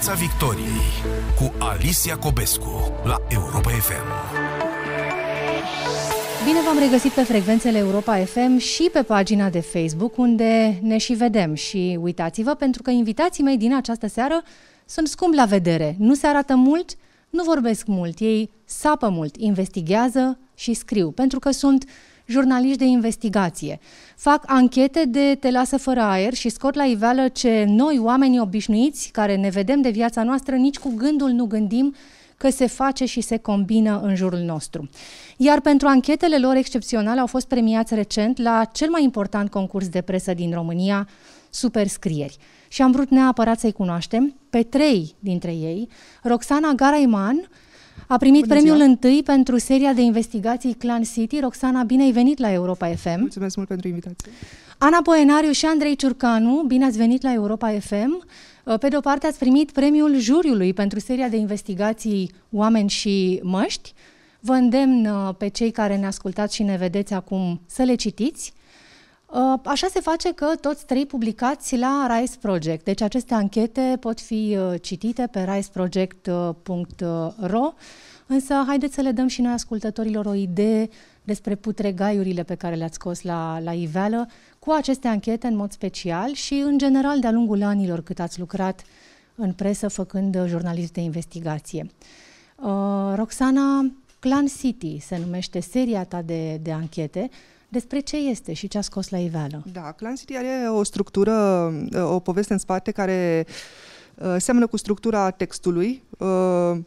Piața Victoriei cu Alicia Cobescu la Europa FM. Bine v-am regăsit pe frecvențele Europa FM și pe pagina de Facebook, unde ne și vedem. Și uitați-vă, pentru că invitații mei din această seară sunt scump la vedere. Nu se arată mult, nu vorbesc mult, ei sapă mult, investigează și scriu, pentru că sunt jurnaliști de investigație. Fac anchete de te lasă fără aer și scot la iveală ce noi, oamenii obișnuiți, care ne vedem de viața noastră, nici cu gândul nu gândim că se face și se combină în jurul nostru. Iar pentru anchetele lor excepționale au fost premiați recent la cel mai important concurs de presă din România, Superscrieri. Și am vrut neapărat să-i cunoaștem pe trei dintre ei. Roxana Garaiman, a primit Bună premiul ziua. întâi pentru seria de investigații Clan City. Roxana, bine ai venit la Europa FM. Mulțumesc mult pentru invitație. Ana Poenariu și Andrei Ciurcanu, bine ați venit la Europa FM. Pe de o parte ați primit premiul juriului pentru seria de investigații Oameni și Măști. Vă îndemn uh, pe cei care ne ascultați și ne vedeți acum să le citiți. Uh, așa se face că toți trei publicați la Rise Project. Deci aceste anchete pot fi uh, citite pe riseproject.ro Însă haideți să le dăm și noi ascultătorilor o idee despre putregaiurile pe care le-ați scos la, la iveală cu aceste anchete în mod special și în general de-a lungul anilor cât ați lucrat în presă făcând jurnalist de investigație. Uh, Roxana, Clan City se numește seria ta de, de anchete. Despre ce este și ce a scos la iveală? Da, Clan City are o structură, o poveste în spate care uh, seamănă cu structura textului. Uh,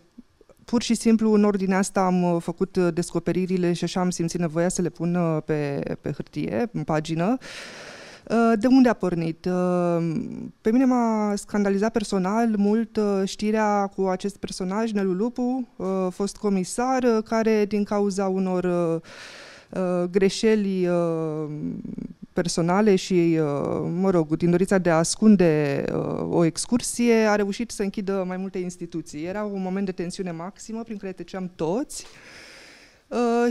pur și simplu, în ordinea asta am uh, făcut descoperirile și așa am simțit nevoia să le pun pe, pe hârtie, în pagină. De unde a pornit? Pe mine m-a scandalizat personal mult știrea cu acest personaj, Nelu Lupu, fost comisar, care din cauza unor Uh, greșeli uh, personale și, uh, mă rog, din dorința de a ascunde o excursie, a reușit să închidă mai multe instituții. Era un moment de tensiune maximă prin care treceam toți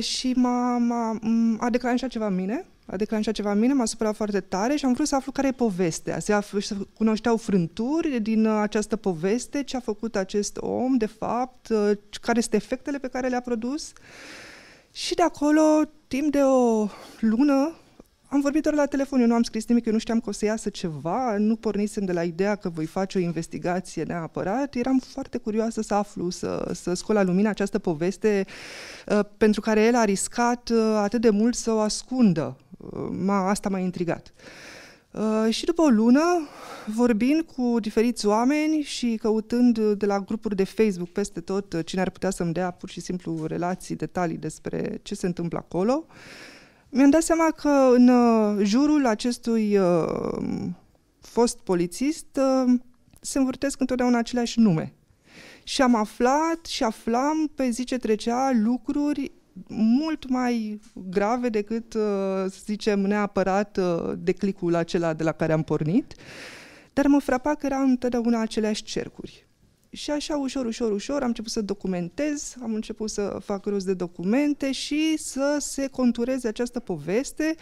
și m-a, m-a, a declanșat ceva în mine, a declanșat ceva în mine, m-a supărat foarte tare și am vrut să aflu care e povestea, să, aflu, să cunoșteau frânturi din această poveste, ce a făcut acest om, de fapt, care sunt efectele pe care le-a produs. Uh, și de acolo, timp de o lună, am vorbit doar la telefon, eu nu am scris nimic, eu nu știam că o să iasă ceva, nu pornisem de la ideea că voi face o investigație neapărat, eram foarte curioasă să aflu, să, să scol la lumină această poveste uh, pentru care el a riscat uh, atât de mult să o ascundă. Uh, m-a, asta m-a intrigat. Uh, și după o lună, vorbind cu diferiți oameni și căutând de la grupuri de Facebook peste tot uh, cine ar putea să-mi dea pur și simplu relații, detalii despre ce se întâmplă acolo, mi-am dat seama că în uh, jurul acestui uh, fost polițist uh, se învârtesc întotdeauna aceleași nume. Și am aflat și aflam pe zi ce trecea lucruri mult mai grave decât, uh, să zicem, neapărat uh, declicul acela de la care am pornit, dar mă frapa că erau întotdeauna aceleași cercuri. Și așa, ușor, ușor, ușor, am început să documentez, am început să fac rost de documente și să se contureze această poveste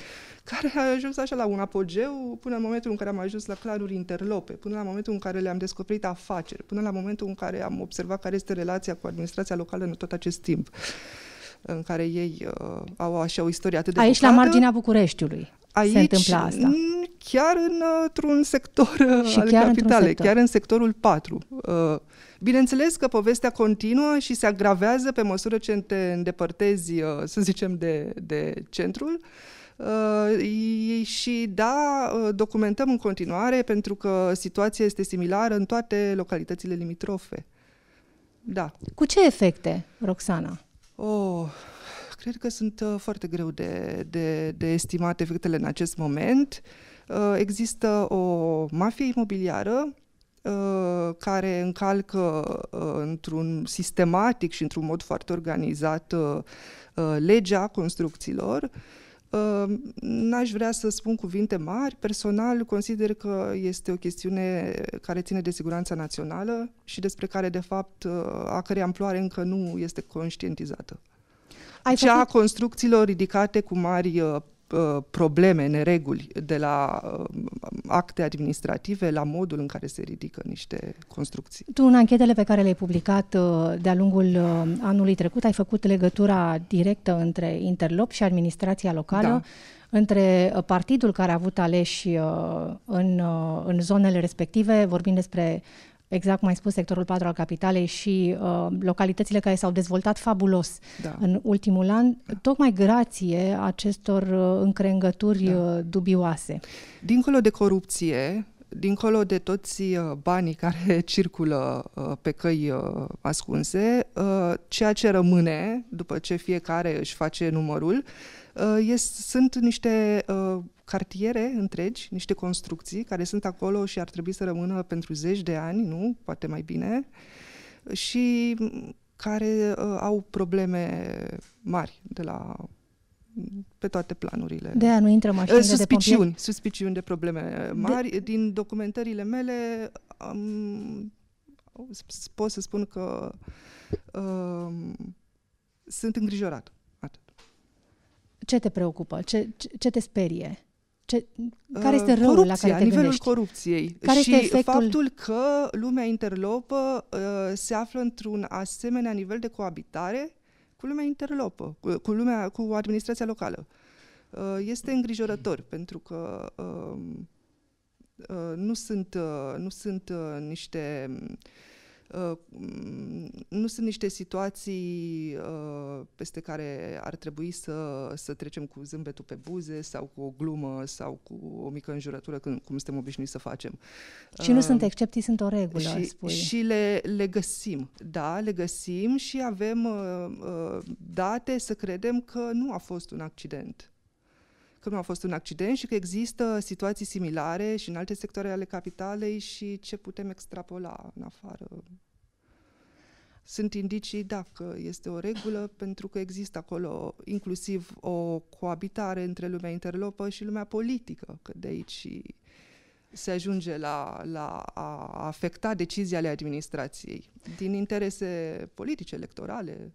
care a ajuns așa la un apogeu până în momentul în care am ajuns la claruri interlope, până la momentul în care le-am descoperit afaceri, până la momentul în care am observat care este relația cu administrația locală în tot acest timp în care ei uh, au așa o istorie atât de Aici, bocată. la marginea Bucureștiului, Aici, se întâmplă asta. chiar în, într-un sector uh, și al chiar capitale, sector. chiar în sectorul 4. Uh, bineînțeles că povestea continuă și se agravează pe măsură ce te îndepărtezi, uh, să zicem, de, de centrul. Uh, și da, uh, documentăm în continuare pentru că situația este similară în toate localitățile limitrofe. Da. Cu ce efecte, Roxana? Oh, cred că sunt uh, foarte greu de, de, de estimat efectele în acest moment. Uh, există o mafie imobiliară uh, care încalcă uh, într-un sistematic și într-un mod foarte organizat uh, uh, legea construcțiilor. Uh, n-aș vrea să spun cuvinte mari, personal consider că este o chestiune care ține de siguranța națională și despre care, de fapt, uh, a cărei amploare încă nu este conștientizată. Ai Cea făcut... a construcțiilor ridicate cu mari uh, uh, probleme, nereguli de la uh, acte administrative la modul în care se ridică niște construcții. Tu, în anchetele pe care le-ai publicat uh, de-a lungul uh, anului trecut, ai făcut legătura directă între Interlop și administrația locală, Da. între uh, partidul care a avut aleși uh, în, uh, în zonele respective, vorbind despre exact cum ai spus, sectorul 4 al capitalei și uh, localitățile care s-au dezvoltat fabulos Da. în ultimul an, tocmai grație acestor uh, încrengături Da. uh, dubioase. Dincolo de corupție, dincolo de toți uh, banii care circulă uh, pe căi uh, ascunse, uh, ceea ce rămâne după ce fiecare își face numărul, uh, este, sunt niște uh, cartiere întregi, niște construcții care sunt acolo și ar trebui să rămână pentru zeci de ani, nu? Poate mai bine, și mm, care uh, au probleme mari de la pe toate planurile. De aia nu intră mașinile de pompieri. Suspiciuni, suspiciuni de probleme mari. De... Din documentările mele um, pot să spun că um, sunt îngrijorat. Atât. Ce te preocupă? Ce, ce, ce te sperie? Ce, care este Uh, răul corupția, la care te nivelul gândești? corupției Care și este efectul? faptul că lumea interlopă uh, se află într-un asemenea nivel de coabitare cu lumea interlopă, cu, cu lumea, cu administrația locală. Uh, este îngrijorător pentru că um, uh, nu sunt, uh, nu sunt uh, niște uh, mm, nu sunt niște situații uh, peste care ar trebui să, să trecem cu zâmbetul pe buze sau cu o glumă sau cu o mică înjurătură când, cum suntem obișnuiți să facem. Și nu Uh, sunt excepții, sunt o regulă, și, spui. și le, le găsim, da, le găsim și avem uh, uh, date să credem că nu a fost un accident. Că nu a fost un accident și că există situații similare și în alte sectoare ale capitalei și ce putem extrapola în afară. Sunt indicii, da, că este o regulă pentru că există acolo inclusiv o coabitare între lumea interlopă și lumea politică, că de aici și se ajunge la, la a afecta decizii ale administrației din interese politice, electorale.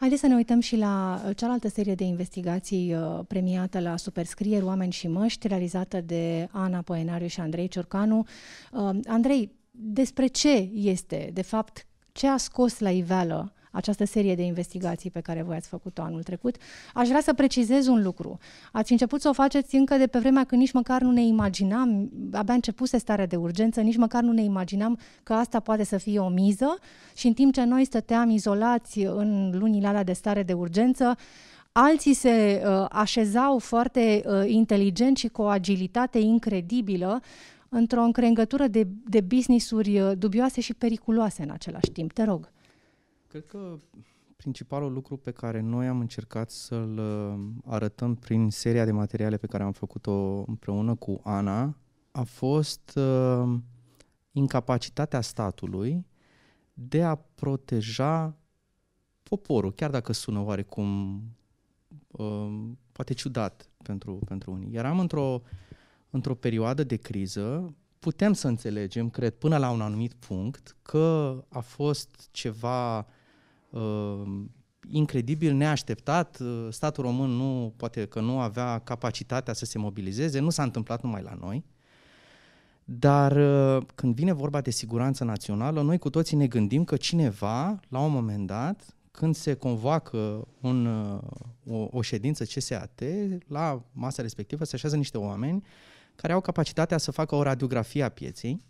Haideți să ne uităm și la uh, cealaltă serie de investigații uh, premiată la Superscrieri, Oameni și Măști, realizată de Ana Poenariu și Andrei Ciorcanu. Uh, Andrei, despre ce este, de fapt, ce a scos la iveală această serie de investigații pe care voi ați făcut-o anul trecut. Aș vrea să precizez un lucru. Ați început să o faceți încă de pe vremea când nici măcar nu ne imaginam, abia începuse starea de urgență, nici măcar nu ne imaginam că asta poate să fie o miză și în timp ce noi stăteam izolați în lunile alea de stare de urgență, Alții se uh, așezau foarte uh, inteligent și cu o agilitate incredibilă într-o încrengătură de, de business-uri uh, dubioase și periculoase în același timp. Te rog. Cred că principalul lucru pe care noi am încercat să-l uh, arătăm prin seria de materiale pe care am făcut-o împreună cu Ana a fost uh, incapacitatea statului de a proteja poporul, chiar dacă sună oarecum uh, poate ciudat pentru, pentru unii. Eram într-o, într-o perioadă de criză, putem să înțelegem, cred, până la un anumit punct, că a fost ceva uh, incredibil, neașteptat. Uh, Statul român nu, poate că nu avea capacitatea să se mobilizeze, nu s-a întâmplat numai la noi. Dar uh, când vine vorba de siguranță națională, noi cu toții ne gândim că cineva, la un moment dat, când se convoacă un, uh, o, o ședință CSAT, la masa respectivă se așează niște oameni care au capacitatea să facă o radiografie a pieței,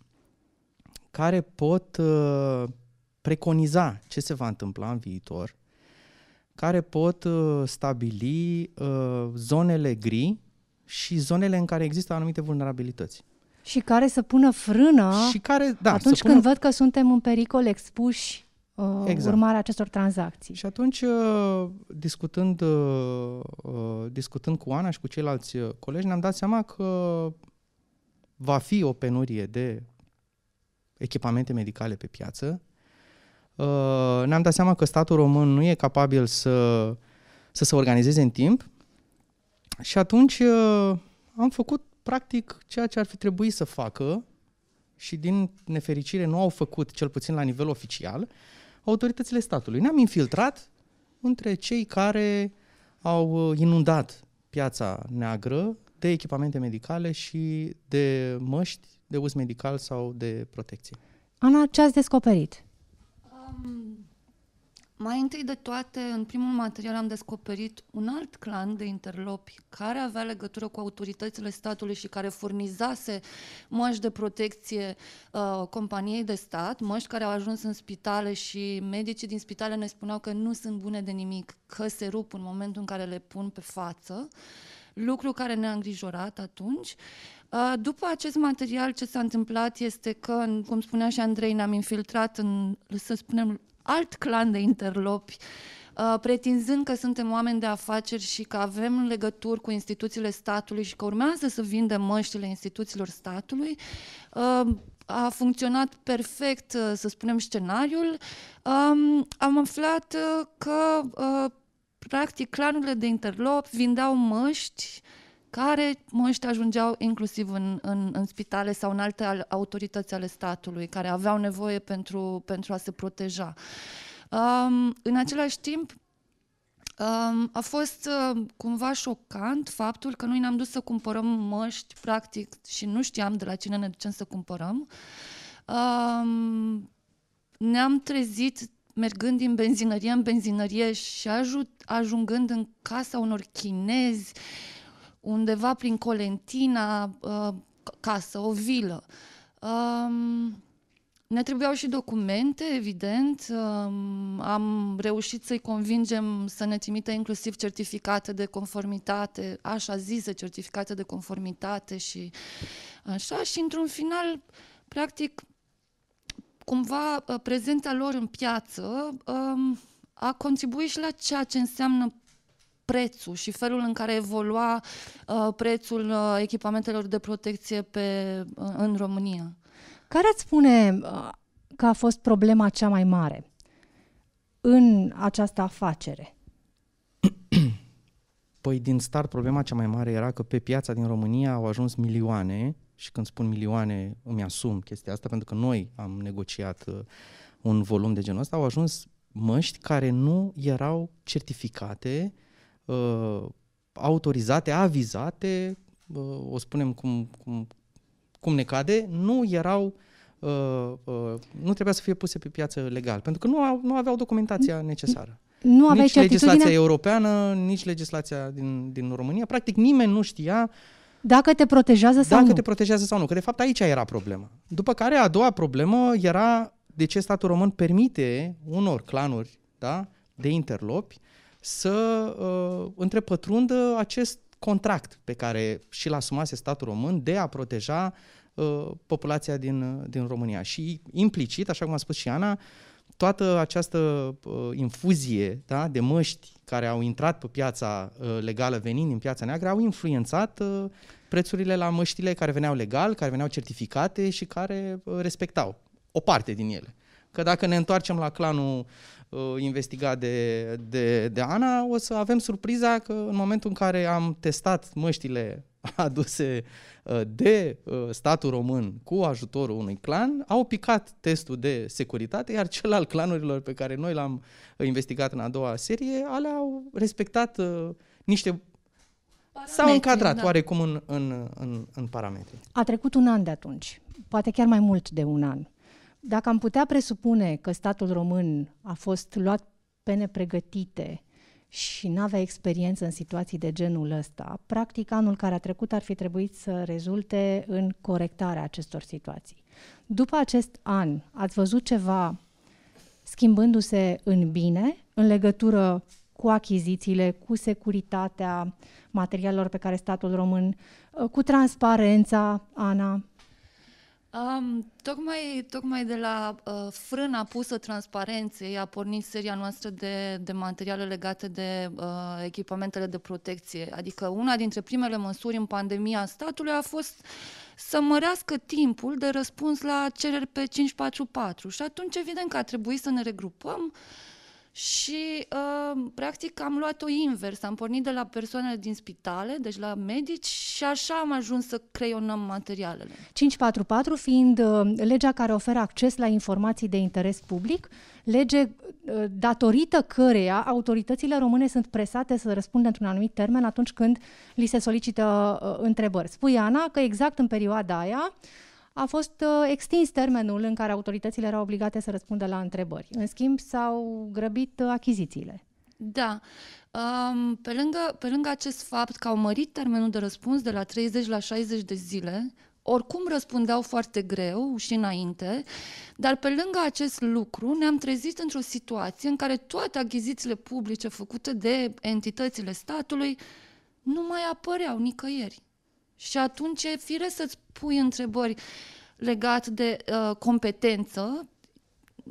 care pot uh, preconiza ce se va întâmpla în viitor, care pot uh, stabili uh, zonele gri și zonele în care există anumite vulnerabilități. Și care să pună frână și care, da, atunci să pună... când văd că suntem în pericol expuși uh, Exact. urmarea acestor tranzacții. Și atunci, uh, discutând, uh, uh, discutând cu Ana și cu ceilalți uh, colegi, ne-am dat seama că va fi o penurie de echipamente medicale pe piață. Uh, Ne-am dat seama că statul român nu e capabil să, să se organizeze în timp și atunci uh, am făcut practic ceea ce ar fi trebuit să facă și din nefericire nu au făcut, cel puțin la nivel oficial, autoritățile statului. Ne-am infiltrat între cei care au uh, inundat piața neagră de echipamente medicale și de măști de uz medical sau de protecție. Ana, ce ați descoperit? Um, mai întâi de toate, în primul material am descoperit un alt clan de interlopi care avea legătură cu autoritățile statului și care furnizase măști de protecție uh, companiei de stat, măști care au ajuns în spitale și medicii din spitale ne spuneau că nu sunt bune de nimic, că se rup în momentul în care le pun pe față, lucru care ne-a îngrijorat atunci. Uh, după acest material, ce s-a întâmplat este că, cum spunea și Andrei, ne-am infiltrat în, să spunem, alt clan de interlopi, uh, pretinzând că suntem oameni de afaceri și că avem legături cu instituțiile statului și că urmează să vindem măștile instituțiilor statului. Uh, a funcționat perfect, uh, să spunem, scenariul. Um, am aflat că, practic, clanurile de interlop vindeau măști care măști ajungeau inclusiv în, în, în spitale sau în alte autorități ale statului, care aveau nevoie pentru, pentru a se proteja. Um, în același timp, um, a fost uh, cumva șocant faptul că noi ne-am dus să cumpărăm măști, practic, și nu știam de la cine ne ducem să cumpărăm. Um, ne-am trezit mergând din benzinărie în benzinărie și ajungând în casa unor chinezi undeva prin Colentina, uh, casă, o vilă. Um, ne trebuiau și documente, evident. Um, am reușit să-i convingem să ne trimită inclusiv certificate de conformitate, așa zise certificate de conformitate și așa. Și într-un final, practic, cumva uh, prezența lor în piață um, a contribuit și la ceea ce înseamnă prețul și felul în care evolua uh, prețul uh, echipamentelor de protecție pe, uh, în România. Care ați spune uh, că a fost problema cea mai mare în această afacere? Păi din start problema cea mai mare era că pe piața din România au ajuns milioane și când spun milioane îmi asum chestia asta pentru că noi am negociat uh, un volum de genul ăsta, au ajuns măști care nu erau certificate uh, uh, autorizate, avizate, uh, o spunem cum, cum, cum ne cade, nu erau uh, uh, nu trebuia să fie puse pe piață legal, pentru că nu, au, nu aveau documentația necesară. Nu aveai nici legislația europeană, nici legislația din, din România. Practic nimeni nu știa dacă te protejează sau dacă nu. te protejează sau nu. Că de fapt aici era problema. După care a doua problemă era de ce statul român permite unor clanuri da, de interlopi să uh, întrepătrundă acest contract pe care și l-a asumase statul român de a proteja uh, populația din, din România. Și implicit, așa cum a spus și Ana, toată această uh, infuzie da, de măști care au intrat pe piața uh, legală venind din piața neagră au influențat uh, prețurile la măștile care veneau legal, care veneau certificate și care uh, respectau o parte din ele. Că dacă ne întoarcem la clanul uh, investigat de, de, de Ana, o să avem surpriza că în momentul în care am testat măștile aduse uh, de uh, statul român cu ajutorul unui clan, au picat testul de securitate, iar cel al clanurilor pe care noi l-am uh, investigat în a doua serie, alea au respectat uh, niște S-au încadrat da. oarecum în, în, în, în parametri. A trecut un an de atunci, poate chiar mai mult de un an. Dacă am putea presupune că statul român a fost luat pe nepregătite și nu avea experiență în situații de genul ăsta, practic anul care a trecut ar fi trebuit să rezulte în corectarea acestor situații. După acest an, ați văzut ceva schimbându-se în bine în legătură cu achizițiile, cu securitatea materialelor pe care statul român, cu transparența, Ana? Um, tocmai, tocmai de la uh, frâna pusă transparenței a pornit seria noastră de, de materiale legate de uh, echipamentele de protecție. Adică una dintre primele măsuri în pandemia statului a fost să mărească timpul de răspuns la cereri pe 544 și atunci evident că a trebuit să ne regrupăm și uh, practic am luat-o invers, am pornit de la persoanele din spitale, deci la medici și așa am ajuns să creionăm materialele. 544 fiind uh, legea care oferă acces la informații de interes public, lege uh, datorită căreia autoritățile române sunt presate să răspundă într-un anumit termen atunci când li se solicită uh, întrebări. Spui, Ana, că exact în perioada aia a fost uh, extins termenul în care autoritățile erau obligate să răspundă la întrebări. În schimb, s-au grăbit uh, achizițiile. Da. Um, pe, lângă, pe lângă acest fapt că au mărit termenul de răspuns de la 30 la 60 de zile, oricum răspundeau foarte greu și înainte, dar pe lângă acest lucru ne-am trezit într-o situație în care toate achizițiile publice făcute de entitățile statului nu mai apăreau nicăieri. Și atunci e fire să-ți pui întrebări legat de uh, competență.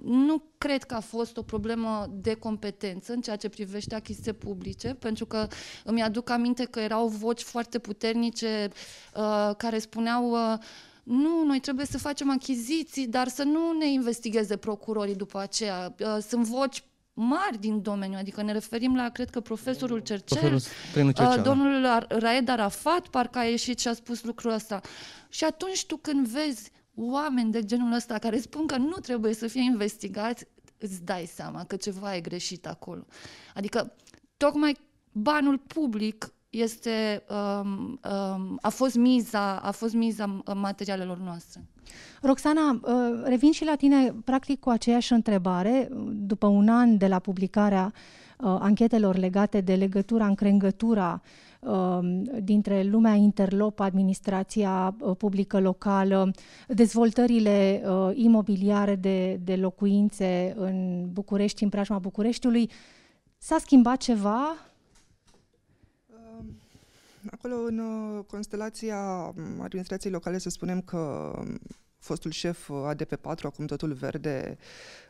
Nu cred că a fost o problemă de competență în ceea ce privește achiziții publice, pentru că îmi aduc aminte că erau voci foarte puternice uh, care spuneau uh, nu, noi trebuie să facem achiziții, dar să nu ne investigheze procurorii după aceea. Uh, sunt voci mari din domeniu, adică ne referim la, cred că, profesorul Cercel, profesorul Cercel uh, domnul Raed Arafat, parcă a ieșit și a spus lucrul ăsta. Și atunci tu când vezi oameni de genul ăsta care spun că nu trebuie să fie investigați, îți dai seama că ceva e greșit acolo. Adică, tocmai banul public este, um, um, a fost miza, a fost miza materialelor noastre. Roxana, uh, revin și la tine practic cu aceeași întrebare. După un an de la publicarea uh, anchetelor legate de legătura, încrengătura um, dintre lumea interlop, administrația uh, publică locală, dezvoltările imobiliare de, de locuințe în București, în preajma Bucureștiului, s-a schimbat ceva? Acolo, în constelația administrației locale, să spunem că fostul șef ADP4, acum totul verde,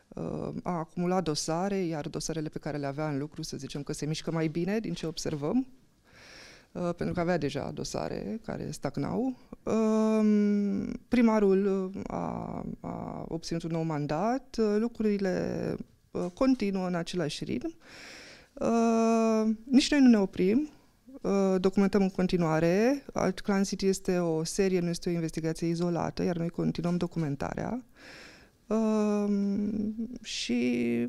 uh, a acumulat dosare, iar dosarele pe care le avea în lucru, să zicem că se mișcă mai bine din ce observăm, uh, pentru că avea deja dosare care stagnau. Um, primarul a, a obținut un nou mandat, uh, lucrurile continuă în același ritm. Nici noi nu ne oprim, Uh, documentăm în continuare. Alt Clan City este o serie, nu este o investigație izolată, iar noi continuăm documentarea. Uh, și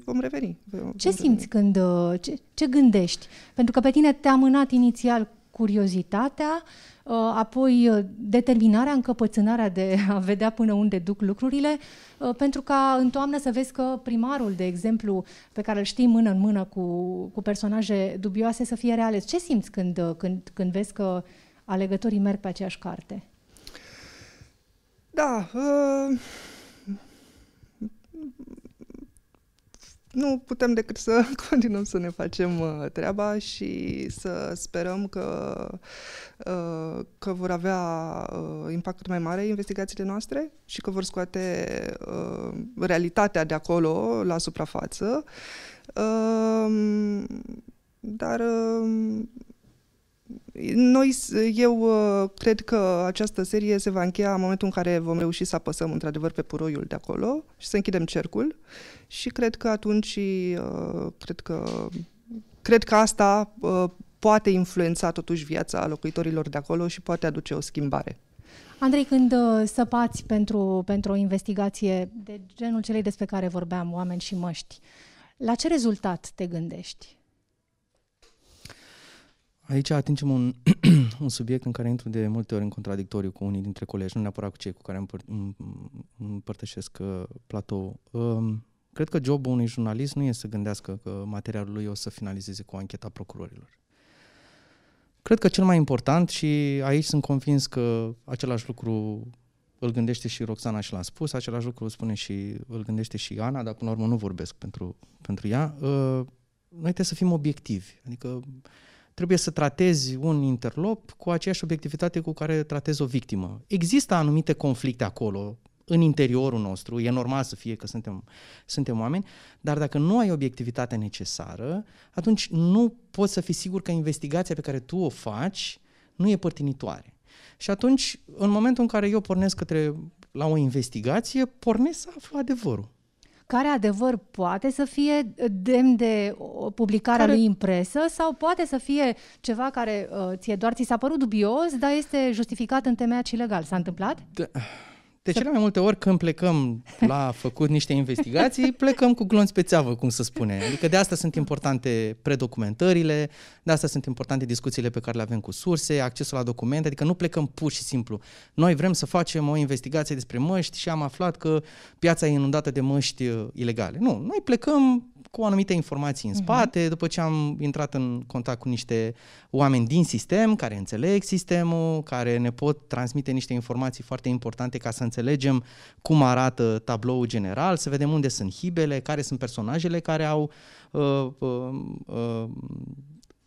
vom reveni. Vom ce simți reveni. când, uh, ce, ce gândești? Pentru că pe tine te-a mânat inițial curiozitatea, uh, apoi uh, determinarea, încăpățânarea de a vedea până unde duc lucrurile, uh, pentru ca în toamnă să vezi că primarul, de exemplu, pe care îl știi mână în mână cu, cu personaje dubioase, să fie reales. Ce simți când, când, când vezi că alegătorii merg pe aceeași carte? Da, uh, nu putem decât să continuăm să ne facem uh, treaba și să sperăm că, uh, că vor avea uh, impact mai mare investigațiile noastre și că vor scoate uh, realitatea de acolo la suprafață. Uh, dar uh, noi, eu uh, cred că această serie se va încheia în momentul în care vom reuși să apăsăm într-adevăr pe puroiul de acolo și să închidem cercul și cred că atunci, uh, cred că, cred că asta uh, poate influența totuși viața locuitorilor de acolo și poate aduce o schimbare. Andrei, când săpați pentru, pentru o investigație de genul celei despre care vorbeam, oameni și măști, la ce rezultat te gândești? Aici atingem un, un subiect în care intru de multe ori în contradictoriu cu unii dintre colegi, nu neapărat cu cei cu care împăr- împărtășesc uh, platou. Um, cred că jobul unui jurnalist nu e să gândească că materialul lui o să finalizeze cu ancheta procurorilor. Cred că cel mai important și aici sunt convins că același lucru îl gândește și Roxana și l-a spus, același lucru îl spune și îl gândește și Ana, dar până la urmă nu vorbesc pentru, pentru ea. Uh, noi trebuie să fim obiectivi. Adică trebuie să tratezi un interlop cu aceeași obiectivitate cu care tratezi o victimă. Există anumite conflicte acolo, în interiorul nostru, e normal să fie că suntem, suntem oameni, dar dacă nu ai obiectivitatea necesară, atunci nu poți să fii sigur că investigația pe care tu o faci nu e părtinitoare. Și atunci, în momentul în care eu pornesc către la o investigație, pornesc să aflu adevărul. Care adevăr poate să fie demn de publicarea Care- lui în presă sau poate să fie ceva care uh, ție doar ți s-a părut dubios, dar este justificat în temeiat și legal. S-a întâmplat? De, de cele mai multe ori când plecăm la făcut niște investigații, plecăm cu glonț pe țeavă, cum să spune. Adică de asta sunt importante predocumentările, de asta sunt importante discuțiile pe care le avem cu surse, accesul la documente, adică nu plecăm pur și simplu. Noi vrem să facem o investigație despre măști și am aflat că piața e inundată de măști uh, ilegale. Nu, noi plecăm cu anumite informații în spate, după ce am intrat în contact cu niște oameni din sistem, care înțeleg sistemul, care ne pot transmite niște informații foarte importante ca să înțelegem cum arată tabloul general, să vedem unde sunt hibele, care sunt personajele care au uh, uh, uh,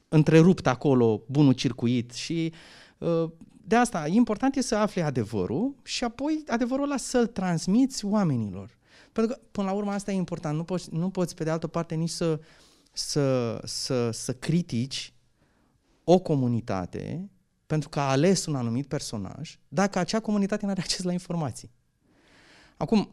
întrerupt acolo bunul circuit și uh, de asta, important e să afli adevărul și apoi adevărul ăla să-l transmiți oamenilor. Pentru că, până la urmă, asta e important. Nu poți, nu poți pe de altă parte, nici să, să, să, să critici o comunitate pentru că a ales un anumit personaj, dacă acea comunitate nu are acces la informații. Acum,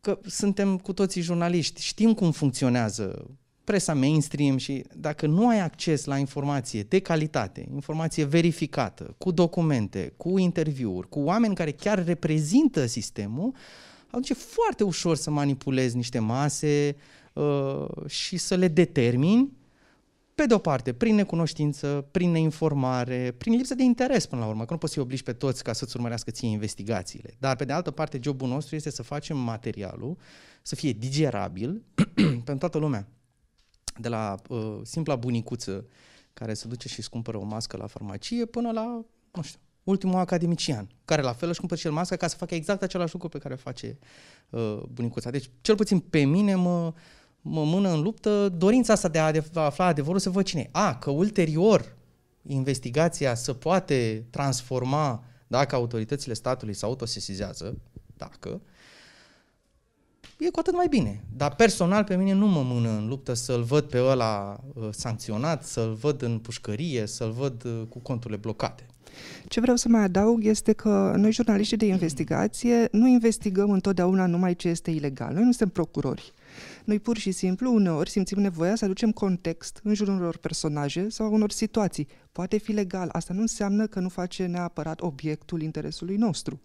că suntem cu toții jurnaliști, știm cum funcționează presa mainstream și dacă nu ai acces la informație de calitate, informație verificată, cu documente, cu interviuri, cu oameni care chiar reprezintă sistemul, atunci e foarte ușor să manipulezi niște mase uh, și să le determini pe de o parte, prin necunoștință, prin neinformare, prin lipsă de interes până la urmă, că nu poți să-i obligi pe toți ca să-ți urmărească ție investigațiile. Dar pe de altă parte, jobul nostru este să facem materialul să fie digerabil pentru toată lumea. De la uh, simpla bunicuță care se duce și își cumpără o mască la farmacie până la, nu știu, ultimul academician, care la fel își cumpără și el mască ca să facă exact același lucru pe care face uh, bunicuța. Deci, cel puțin pe mine mă, mă mână în luptă dorința asta de a ade- a afla adevărul să văd cine e. A, că ulterior investigația se poate transforma dacă autoritățile statului se autosesizează, dacă, e cu atât mai bine. Dar personal pe mine nu mă mână în luptă să-l văd pe ăla uh, sancționat, să-l văd în pușcărie, să-l văd uh, cu conturile blocate. Ce vreau să mai adaug este că noi, jurnaliștii de investigație, nu investigăm întotdeauna numai ce este ilegal. Noi nu suntem procurori. Noi pur și simplu, uneori, simțim nevoia să aducem context în jurul unor personaje sau unor situații. Poate fi legal. Asta nu înseamnă că nu face neapărat obiectul interesului nostru.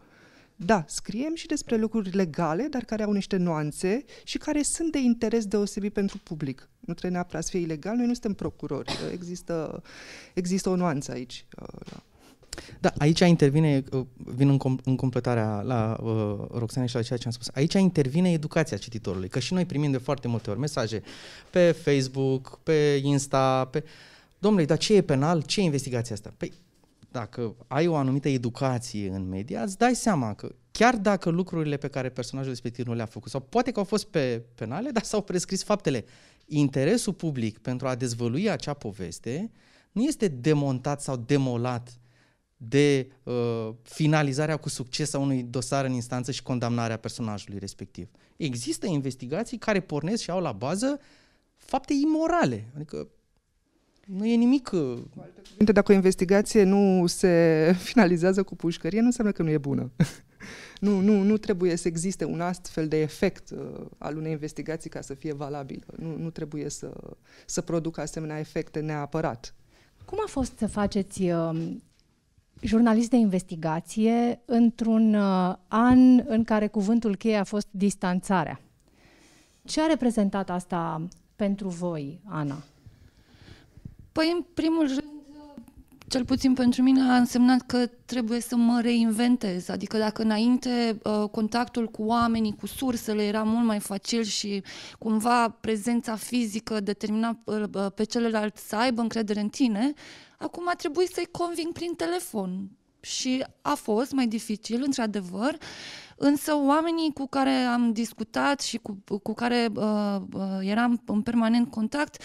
Da, scriem și despre lucruri legale, dar care au niște nuanțe și care sunt de interes deosebit pentru public. Nu trebuie neapărat să fie ilegal, noi nu suntem procurori. Există, există o nuanță aici. uh, Da, aici intervine, uh, vin în, com- în completarea la uh, Roxana și la ceea ce am spus, aici intervine educația cititorului, că și noi primim de foarte multe ori mesaje pe Facebook, pe Insta, pe... Domnule, dar ce e penal? Ce e investigația asta? Păi, dacă ai o anumită educație în media, îți dai seama că chiar dacă lucrurile pe care personajul respectiv nu le-a făcut, sau poate că au fost pe penale, dar s-au prescris faptele, interesul public pentru a dezvălui acea poveste nu este demontat sau demolat de uh, finalizarea cu succes a unui dosar în instanță și condamnarea personajului respectiv. Există investigații care pornesc și au la bază fapte imorale. Adică nu e nimic... Uh, Cuvinte, Dacă o investigație nu se finalizează cu pușcărie, nu înseamnă că nu e bună. nu, nu, nu trebuie să existe un astfel de efect uh, al unei investigații ca să fie valabilă. Nu, nu trebuie să, să producă asemenea efecte neapărat. Cum a fost să faceți uh, jurnalist de investigație într-un uh, an în care cuvântul cheie a fost distanțarea? Ce a reprezentat asta pentru voi, Ana? Păi, în primul rând, cel puțin pentru mine a însemnat că trebuie să mă reinventez. Adică dacă înainte uh, contactul cu oamenii, cu sursele era mult mai facil și cumva prezența fizică determina uh, uh, pe celălalt să aibă încredere în tine, acum a trebuit să-i conving prin telefon. Și a fost mai dificil, într-adevăr, însă oamenii cu care am discutat și cu, cu care uh, uh, eram în permanent contact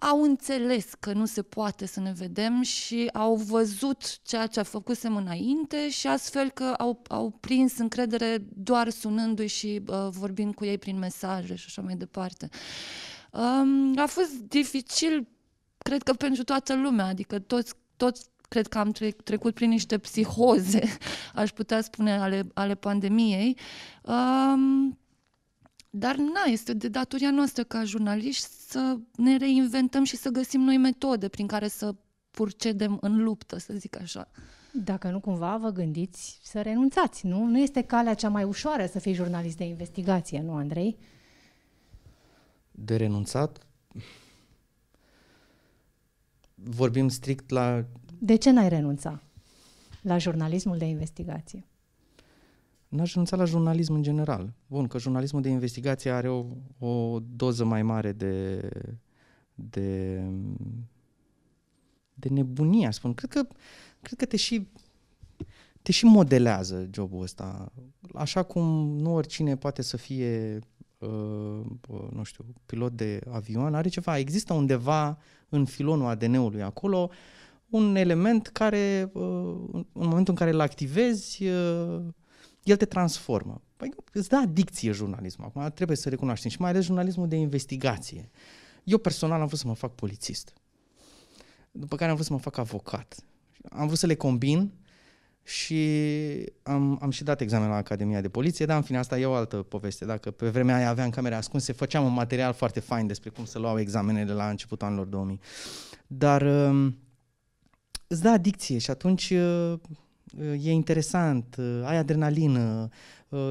au înțeles că nu se poate să ne vedem și au văzut ceea ce a făcusem înainte și astfel că au, au prins încredere doar sunându-i și uh, vorbind cu ei prin mesaje și așa mai departe. Um, a fost dificil, cred că pentru toată lumea, adică toți, toți cred că am tre- trecut prin niște psihoze, aș putea spune, ale, ale pandemiei. Um, Dar na, este de datoria noastră ca jurnaliști să ne reinventăm și să găsim noi metode prin care să purcedem în luptă, să zic așa. Dacă nu cumva vă gândiți să renunțați, nu? Nu este calea cea mai ușoară să fii jurnalist de investigație, nu, Andrei? De renunțat? Vorbim strict la... De ce n-ai renunțat la jurnalismul de investigație? N-aș renunța la jurnalism în general. Bun, că jurnalismul de investigație are o, o doză mai mare de, de, de nebunie, spun. Cred că, cred că te și te și modelează jobul ăsta. Așa cum nu oricine poate să fie, uh, nu știu, pilot de avion, are ceva, există undeva în filonul ADN-ului acolo un element care, uh, în momentul în care îl activezi, uh, el te transformă. Păi îți dă adicție jurnalismul. Acum trebuie să recunoaștem și mai ales jurnalismul de investigație. Eu personal am vrut să mă fac polițist. După care am vrut să mă fac avocat. Am vrut să le combin și am, am și dat examen la Academia de Poliție, dar în fine asta e o altă poveste. Dacă pe vremea aia aveam camere ascunse, făceam un material foarte fain despre cum să luau examenele la începutul anilor 2000. Dar uh, îți dă adicție și atunci uh, e interesant, uh, ai adrenalină, uh,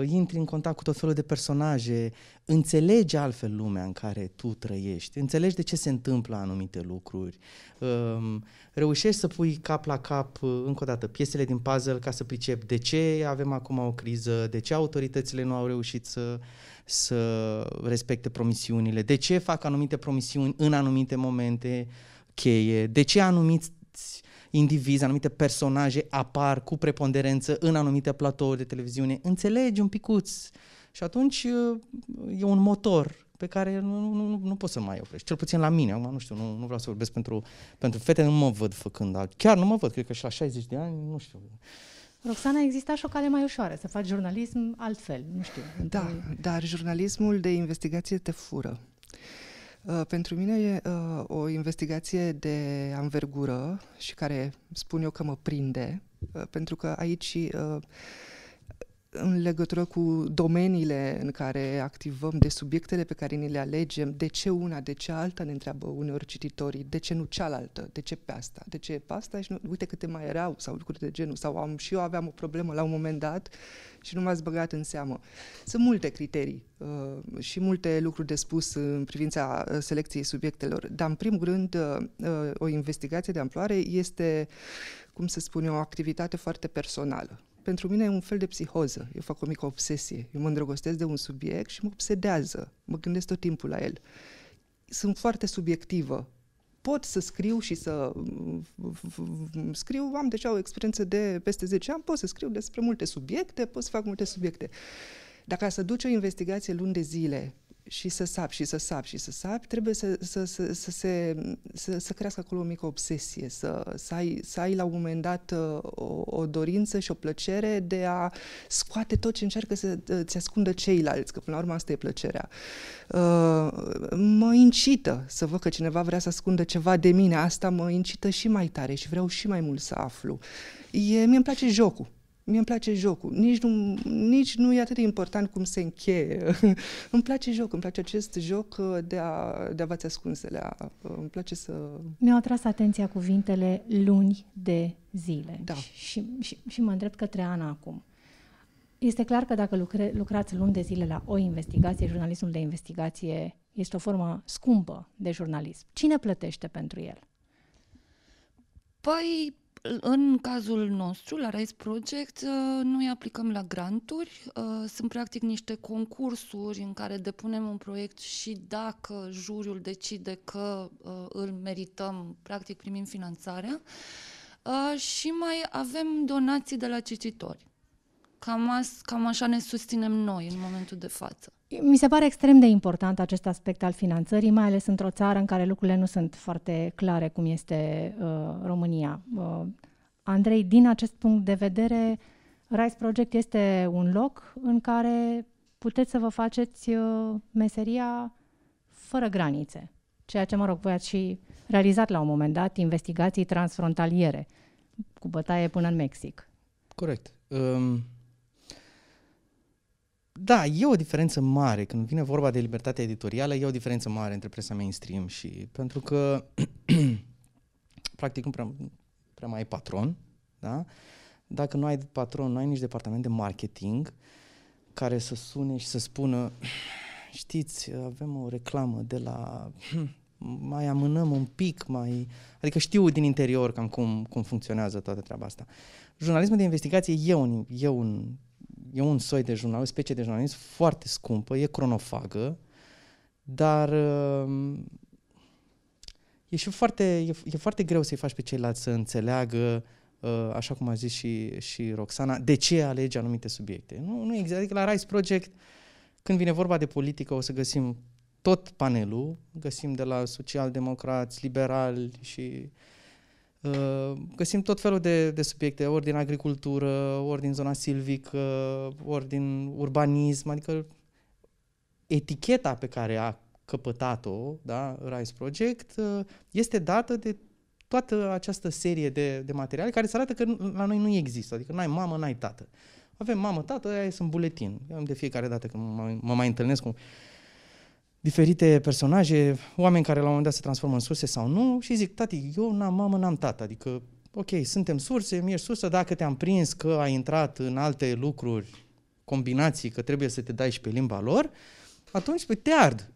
intri în contact cu tot felul de personaje, înțelegi altfel lumea în care tu trăiești, înțelegi de ce se întâmplă anumite lucruri, um, reușești să pui cap la cap, uh, încă o dată, piesele din puzzle ca să pricepi de ce avem acum o criză, de ce autoritățile nu au reușit să, să respecte promisiunile, de ce fac anumite promisiuni în anumite momente cheie, de ce anumiți indivizi, anumite personaje apar cu preponderență în anumite platouri de televiziune, înțelegi un picuț și atunci e un motor pe care nu, nu, nu, nu poți să mai oprești. Cel puțin la mine, acum nu știu, nu, nu vreau să vorbesc pentru, pentru fete, nu mă văd făcând alt. Chiar nu mă văd, cred că și la 60 de ani, nu știu. Roxana, exista și o cale mai ușoară, să faci jurnalism altfel, nu știu. Da, dar jurnalismul de investigație te fură. Uh, pentru mine e uh, o investigație de anvergură și care spun eu că mă prinde, uh, pentru că aici în legătură cu domeniile în care activăm, de subiectele pe care ni le alegem, de ce una, de ce alta, ne întreabă uneori cititorii, de ce nu cealaltă, de ce pe asta, de ce pe asta și nu, uite câte mai erau sau lucruri de genul, sau am, și eu aveam o problemă la un moment dat și nu m-ați băgat în seamă. Sunt multe criterii uh, și multe lucruri de spus în privința uh, selecției subiectelor, dar în primul rând uh, uh, o investigație de amploare este, cum să spun eu, o activitate foarte personală pentru mine e un fel de psihoză. Eu fac o mică obsesie. Eu mă îndrăgostesc de un subiect și mă obsedează. Mă gândesc tot timpul la el. Sunt foarte subiectivă. Pot să scriu și să scriu, am deja o experiență de peste 10 ani, pot să scriu despre multe subiecte, pot să fac multe subiecte. Dacă să duci o investigație luni de zile și să sapi și să sapi și să sapi, trebuie să, să, să, să, se, să, să crească acolo o mică obsesie, să, să, ai, să ai la un moment dat uh, o, o dorință și o plăcere de a scoate tot ce încearcă să ți ascundă ceilalți, că până la urmă asta e plăcerea. Uh, mă incită să văd că cineva vrea să ascundă ceva de mine, asta mă incită și mai tare și vreau și mai mult să aflu. E, mie îmi place jocul Mie îmi place jocul. Nici nu, nici nu e atât de important cum se încheie. îmi place jocul, îmi place acest joc uh, de a, de a v ascunsele. A, uh, îmi place să... Mi-au atras atenția cuvintele luni de zile. Da. Și, și, și mă îndrept către Ana acum. Este clar că dacă lucre, lucrați luni de zile la o investigație, jurnalismul de investigație este o formă scumpă de jurnalism. Cine plătește pentru el? Păi, în cazul nostru, la Rise Project, uh, noi aplicăm la granturi. Uh, sunt practic niște concursuri în care depunem un proiect și dacă juriul decide că uh, îl merităm, practic primim finanțarea. Și mai avem donații de la cititori. Cam, as, cam așa ne susținem noi în momentul de față. Mi se pare extrem de important acest aspect al finanțării, mai ales într-o țară în care lucrurile nu sunt foarte clare, cum este uh, România. Uh, Andrei, din acest punct de vedere, Rise Project este un loc în care puteți să vă faceți uh, meseria fără granițe. Ceea ce, mă rog, voi ați și realizat la un moment dat, investigații transfrontaliere, cu bătaie până în Mexic. Corect. Um da, e o diferență mare. Când vine vorba de libertatea editorială, e o diferență mare între presa mainstream și... Pentru că, practic, nu prea, prea mai ai patron, da? Dacă nu ai patron, nu ai nici departament de marketing care să sune și să spună știți, avem o reclamă de la... mai amânăm un pic, mai... Adică știu din interior cam cum, cum funcționează toată treaba asta. Jurnalismul de investigație e un, e un, e un soi de jurnalism, o specie de jurnalism foarte scumpă, e cronofagă, dar e și foarte, e, e foarte greu să-i faci pe ceilalți să înțeleagă, uh, așa cum a zis și, și Roxana, de ce alege anumite subiecte. Nu, nu există. Adică la Rise Project, când vine vorba de politică, o să găsim tot panelul, găsim de la socialdemocrați, liberali și uh, găsim tot felul de, de subiecte, ori din agricultură, ori din zona silvică, ori din urbanism, adică eticheta pe care a căpătat-o, da, Rise Project, uh, este dată de toată această serie de, de materiale care să arată că la noi nu există, adică n-ai mamă, n-ai tată. Avem mamă, tată, aia sunt buletin. Eu am de fiecare dată când mă, mă mai întâlnesc cu diferite personaje, oameni care la un moment dat se transformă în surse sau nu și zic, tati, eu n-am mamă, n-am tată, adică, ok, suntem surse, mi ești sursă, dacă te-am prins că ai intrat în alte lucruri, combinații, că trebuie să te dai și pe limba lor, atunci păi, te ard.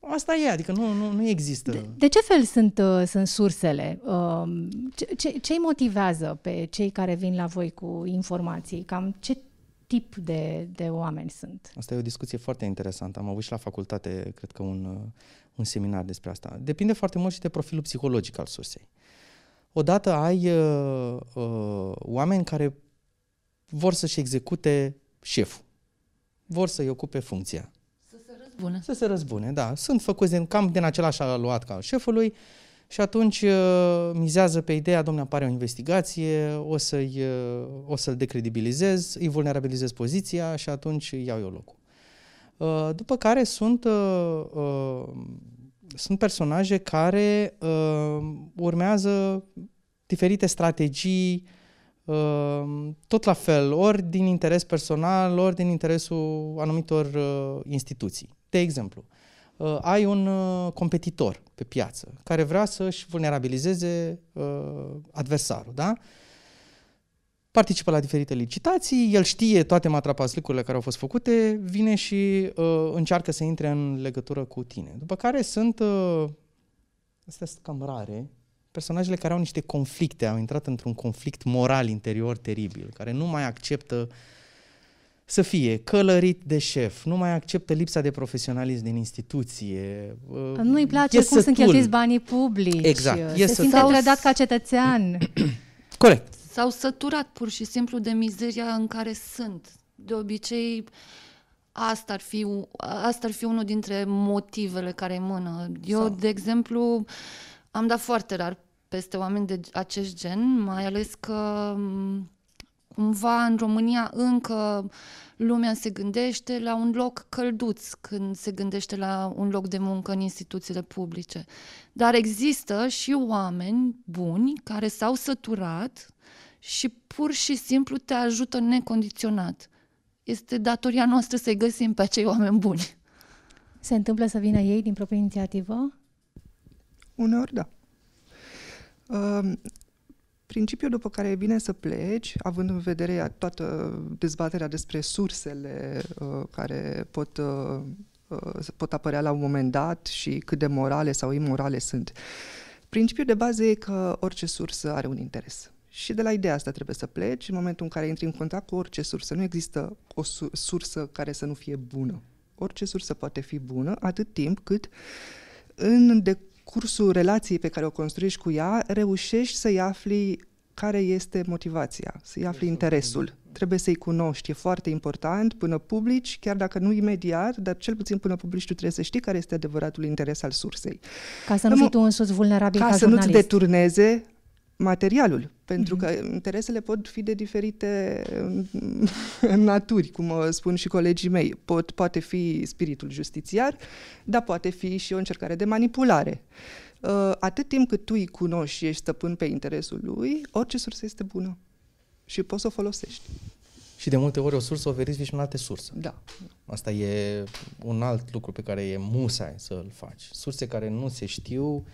Asta e, adică nu, nu, nu există. De, de ce fel sunt, uh, sunt sursele? Uh, ce, ce, ce îi motivează pe cei care vin la voi cu informații? Cam ce tip de, de oameni sunt? Asta e o discuție foarte interesantă. Am avut și la facultate, cred că, un, uh, un seminar despre asta. Depinde foarte mult și de profilul psihologic al sursei. Odată ai uh, uh, oameni care vor să-și execute șeful, vor să-i ocupe funcția. Să se răzbune. Să se răzbune, da. Sunt făcuți din, cam din același aluat ca al șefului și atunci uh, mizează pe ideea, domnule, apare o investigație, o, să-i, uh, o să-l decredibilizez, îi vulnerabilizez poziția și atunci iau eu locul. Uh, după care sunt, uh, uh, sunt personaje care uh, urmează diferite strategii uh, tot la fel, ori din interes personal, ori din interesul anumitor uh, instituții. De exemplu, uh, ai un uh, competitor pe piață care vrea să-și vulnerabilizeze uh, adversarul, da? Participă la diferite licitații, el știe toate matrapaslicurile care au fost făcute, vine și uh, încearcă să intre în legătură cu tine. După care sunt, uh, astea sunt cam rare, personajele care au niște conflicte, au intrat într-un conflict moral interior teribil, care nu mai acceptă uh, să fie călărit de șef, nu mai acceptă lipsa de profesionalism din instituție. Uh, Nu-i place cum sunt cheltuiți banii publici. Exact. Se simte trădat ca cetățean. Corect. S-au săturat pur și simplu de mizeria în care sunt. De obicei, asta ar fi, asta ar fi unul dintre motivele care mână. Eu, Sau... de exemplu, am dat foarte rar peste oameni de acest gen, mai ales că cumva în România încă lumea se gândește la un loc călduț când se gândește la un loc de muncă în instituțiile publice. Dar există și oameni buni care s-au săturat și pur și simplu te ajută necondiționat. Este datoria noastră să-i găsim pe acei oameni buni. Se întâmplă să vină ei din proprie inițiativă? Uneori da. Uh, Principiul după care e bine să pleci, având în vedere toată dezbaterea despre sursele uh, care pot, uh, uh, pot apărea la un moment dat și cât de morale sau imorale sunt, principiul de bază e că orice sursă are un interes. Și de la ideea asta trebuie să pleci. În momentul în care intri în contact cu orice sursă, nu există o sursă care să nu fie bună. Orice sursă poate fi bună atât timp cât în de cursul relației pe care o construiești cu ea, reușești să-i afli care este motivația, să-i afli interesul. Trebuie să-i cunoști, e foarte important până publici, chiar dacă nu imediat, dar cel puțin până publici tu trebuie să știi care este adevăratul interes al sursei. Ca să nu fii tu însuți vulnerabil ca, ca să nu-ți deturneze materialul, pentru mm-hmm. că interesele pot fi de diferite naturi, cum spun și colegii mei. Pot, poate fi spiritul justițiar, dar poate fi și o încercare de manipulare. Uh, atât timp cât tu îi cunoști și ești stăpân pe interesul lui, orice sursă este bună și poți să o folosești. Și de multe ori o sursă o verifici în alte surse. Da. Asta e un alt lucru pe care e musai să-l faci. Surse care nu se știu,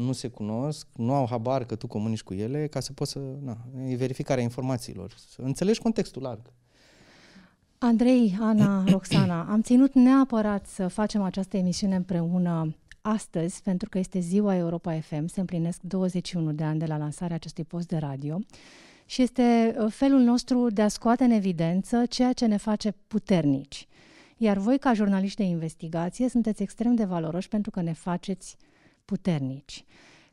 nu se cunosc, nu au habar că tu comunici cu ele, ca să poți să... Na, e verificarea informațiilor. Să înțelegi contextul larg. Andrei, Ana, Roxana, am ținut neapărat să facem această emisiune împreună astăzi, pentru că este ziua Europa FM, se împlinesc 21 de ani de la lansarea acestui post de radio și este uh, felul nostru de a scoate în evidență ceea ce ne face puternici. Iar voi, ca jurnaliști de investigație, sunteți extrem de valoroși pentru că ne faceți puternici.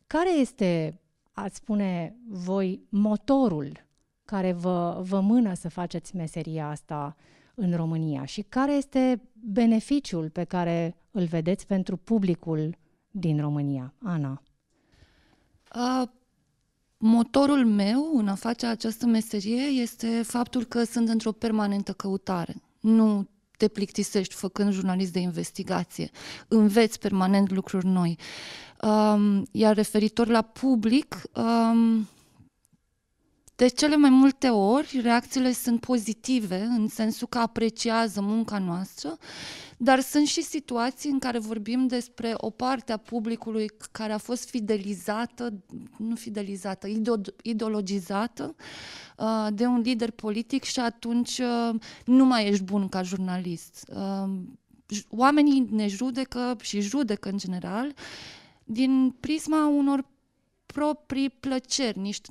Care este, ați spune voi, motorul care vă, vă mână să faceți meseria asta în România și care este beneficiul pe care îl vedeți pentru publicul din România? Ana. Uh, motorul meu în a face această meserie este faptul că sunt într-o permanentă căutare. Nu te plictisești făcând jurnalist de investigație. Înveți permanent lucruri noi. Um, iar referitor la public, um, de cele mai multe ori, reacțiile sunt pozitive, în sensul că apreciază munca noastră, dar sunt și situații în care vorbim despre o parte a publicului care a fost fidelizată, nu fidelizată, ideologizată uh, de un lider politic și atunci uh, nu mai ești bun ca jurnalist. Uh, oamenii ne judecă și judecă în general din prisma unor proprii plăceri, niște,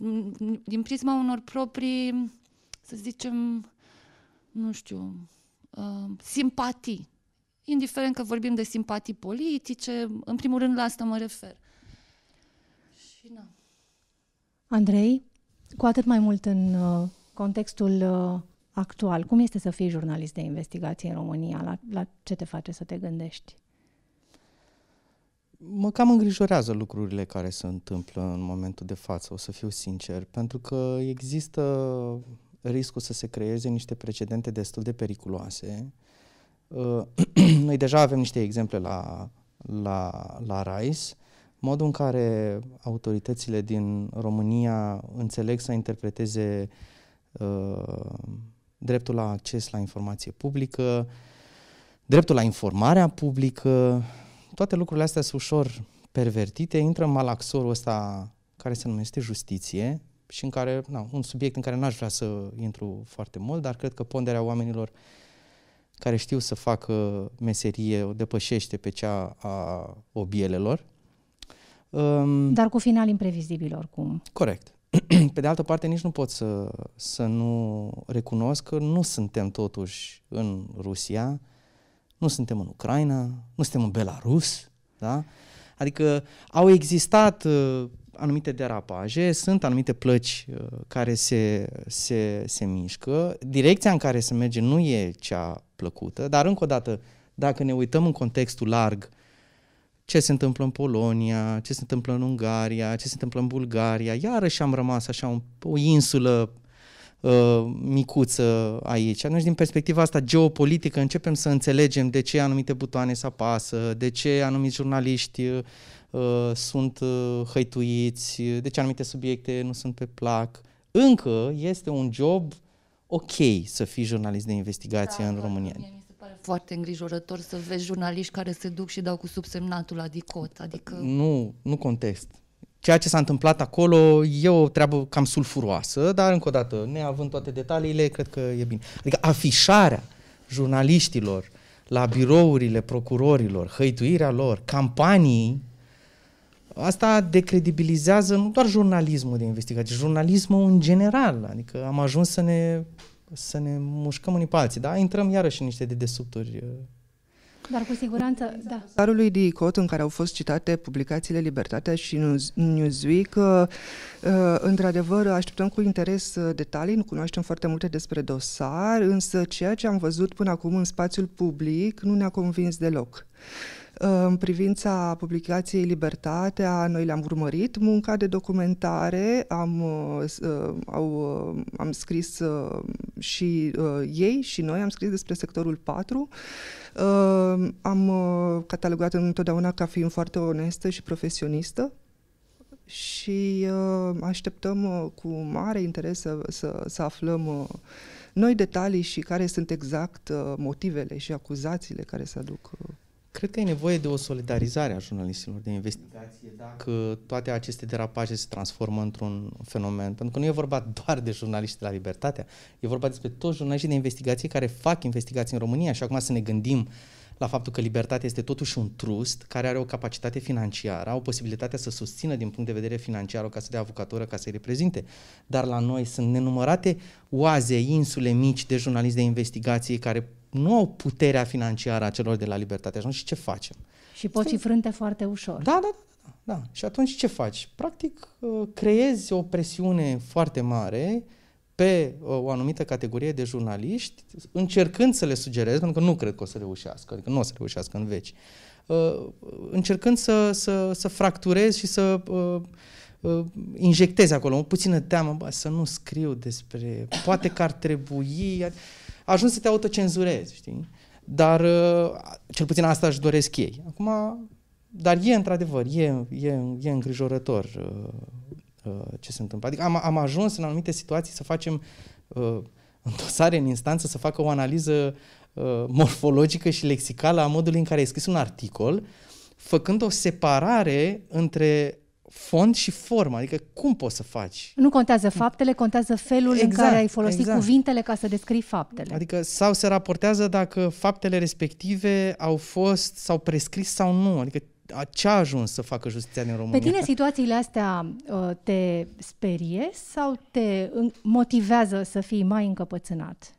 din prisma unor proprii, să zicem, nu știu, uh, simpatii. Indiferent că vorbim de simpatii politice, în primul rând la asta mă refer. Și na. Andrei, cu atât mai mult în uh, contextul uh, actual, cum este să fii jurnalist de investigație în România? La, la ce te face să te gândești? Mă cam îngrijorează lucrurile care se întâmplă în momentul de față, o să fiu sincer, pentru că există riscul să se creeze niște precedente destul de periculoase. Uh, noi deja avem niște exemple la, la, la RISE, modul în care autoritățile din România înțeleg să interpreteze uh, dreptul la acces la informație publică, dreptul la informarea publică, toate lucrurile astea sunt ușor pervertite, intră în malaxorul ăsta care se numește justiție și în care, na, un subiect în care n-aș vrea să intru foarte mult, dar cred că ponderea oamenilor care știu să facă meserie o depășește pe cea a obielelor. Um, dar cu final imprevizibil oricum. Corect. Pe de altă parte, nici nu pot să, să nu recunosc că nu suntem totuși în Rusia, nu suntem în Ucraina, nu suntem în Belarus, da? Adică au existat uh, anumite derapaje, sunt anumite plăci uh, care se, se, se mișcă, direcția în care se merge nu e cea plăcută, dar încă o dată, dacă ne uităm în contextul larg, ce se întâmplă în Polonia, ce se întâmplă în Ungaria, ce se întâmplă în Bulgaria, iarăși am rămas așa un, o insulă uh, micuță aici. Atunci, din perspectiva asta geopolitică, începem să înțelegem de ce anumite butoane se apasă, de ce anumiți jurnaliști uh, sunt uh, hăituiți, de ce anumite subiecte nu sunt pe plac. Încă este un job ok să fii jurnalist de investigație da, în România. Mie mi se pare foarte îngrijorător să vezi jurnaliști care se duc și dau cu subsemnatul la dicot. Adică... Nu, nu contest ceea ce s-a întâmplat acolo e o treabă cam sulfuroasă, dar încă o dată, neavând toate detaliile, cred că e bine. Adică afișarea jurnaliștilor la birourile procurorilor, hăituirea lor, campanii, asta decredibilizează nu doar jurnalismul de investigație, jurnalismul în general. Adică am ajuns să ne, să ne mușcăm unii pe alții, da? Intrăm iarăși în niște dedesubturi dar cu siguranță, da. Dosarului de ICOT, în care au fost citate publicațiile Libertatea și Newsweek, uh, uh, într-adevăr, așteptăm cu interes uh, detalii, nu cunoaștem foarte multe despre dosar, însă ceea ce am văzut până acum în spațiul public nu ne-a convins deloc. În privința publicației Libertatea, noi le-am urmărit munca de documentare, am, au, am scris și ei și noi am scris despre sectorul 4 Uh, am uh, catalogat întotdeauna ca fiind foarte onestă și profesionistă și uh, așteptăm uh, cu mare interes să, să, să aflăm uh, noi detalii și care sunt exact uh, motivele și acuzațiile care se aduc. Uh. Cred că e nevoie de o solidarizare a jurnaliștilor de investigație dacă toate aceste derapaje se transformă într-un fenomen. Pentru că nu e vorba doar de jurnaliști de la Libertatea, e vorba despre toți jurnaliștii de investigație care fac investigații în România și acum să ne gândim uh, la faptul că libertatea este totuși un trust care are o capacitate financiară, au posibilitatea să susțină din punct de vedere financiar o casă de avocatură ca să-i reprezinte. Dar la noi sunt nenumărate oaze, insule mici de jurnaliști de investigație care nu au puterea financiară a celor de la libertate. Și ce facem? Și poți fi frânte foarte ușor. Da, da, da, da, da. Și atunci ce faci? Practic uh, creezi o presiune foarte mare pe uh, o anumită categorie de jurnaliști, încercând să le sugerez, pentru că nu cred că o să reușească, adică nu o să reușească în veci, uh, încercând să, să, să fracturez și să uh, injectez acolo o puțină teamă, bă, să nu scriu despre, poate că ar trebui, ajuns să te autocenzurezi, știi? Dar cel puțin asta își doresc ei. Acum, dar e într-adevăr, e, e, e îngrijorător Uh, ce se întâmplă. Adică am, am ajuns în anumite situații să facem uh, în dosare, în instanță, să facă o analiză uh, morfologică și lexicală a modului în care ai scris un articol, făcând o separare între fond și formă. Adică cum poți să faci? Nu contează faptele, contează felul exact, în care ai folosit exact. cuvintele ca să descrii faptele. Adică sau se raportează dacă faptele respective au fost sau prescris sau nu. Adică ce a ajuns să facă justiția din România? Pe tine situațiile astea uh, te sperie sau te motivează să fii mai încăpățânat?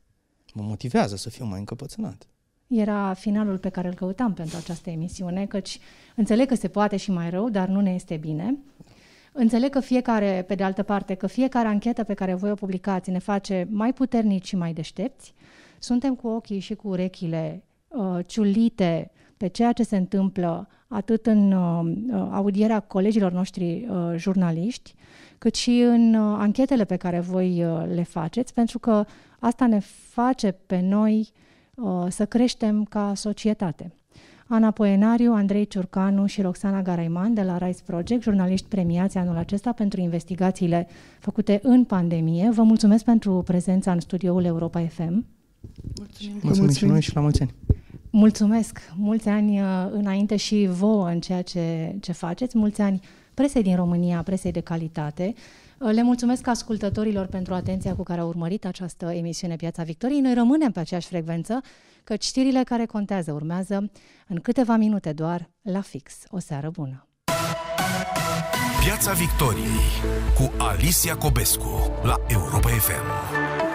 Mă motivează să fiu mai încăpățânat. Era finalul pe care îl căutam pentru această emisiune, căci înțeleg că se poate și mai rău, dar nu ne este bine. Înțeleg că fiecare, pe de altă parte, că fiecare anchetă pe care voi o publicați ne face mai puternici și mai deștepți. Suntem cu ochii și cu urechile uh, ciulite pe ceea ce se întâmplă atât în uh, uh, audierea colegilor noștri uh, jurnaliști, cât și în uh, anchetele pe care voi uh, le faceți, pentru că asta ne face pe noi uh, să creștem ca societate. Ana Poenariu, Andrei Ciurcanu și Roxana Garaiman de la Rise Project, jurnaliști premiați anul acesta pentru investigațiile făcute în pandemie. Vă mulțumesc pentru prezența în studioul Europa FM. Mulțumim, mulțumim și noi și la mulți ani. Mulțumesc! Mulți ani uh, înainte și vouă în ceea ce, ce faceți, mulți ani presei din România, presei de calitate. Uh, le mulțumesc ascultătorilor pentru atenția cu care au urmărit această emisiune Piața Victoriei. Noi rămânem pe aceeași frecvență, că știrile care contează urmează în câteva minute doar la fix. O seară bună! Piața Victoriei cu Alicia Cobescu la Europa FM.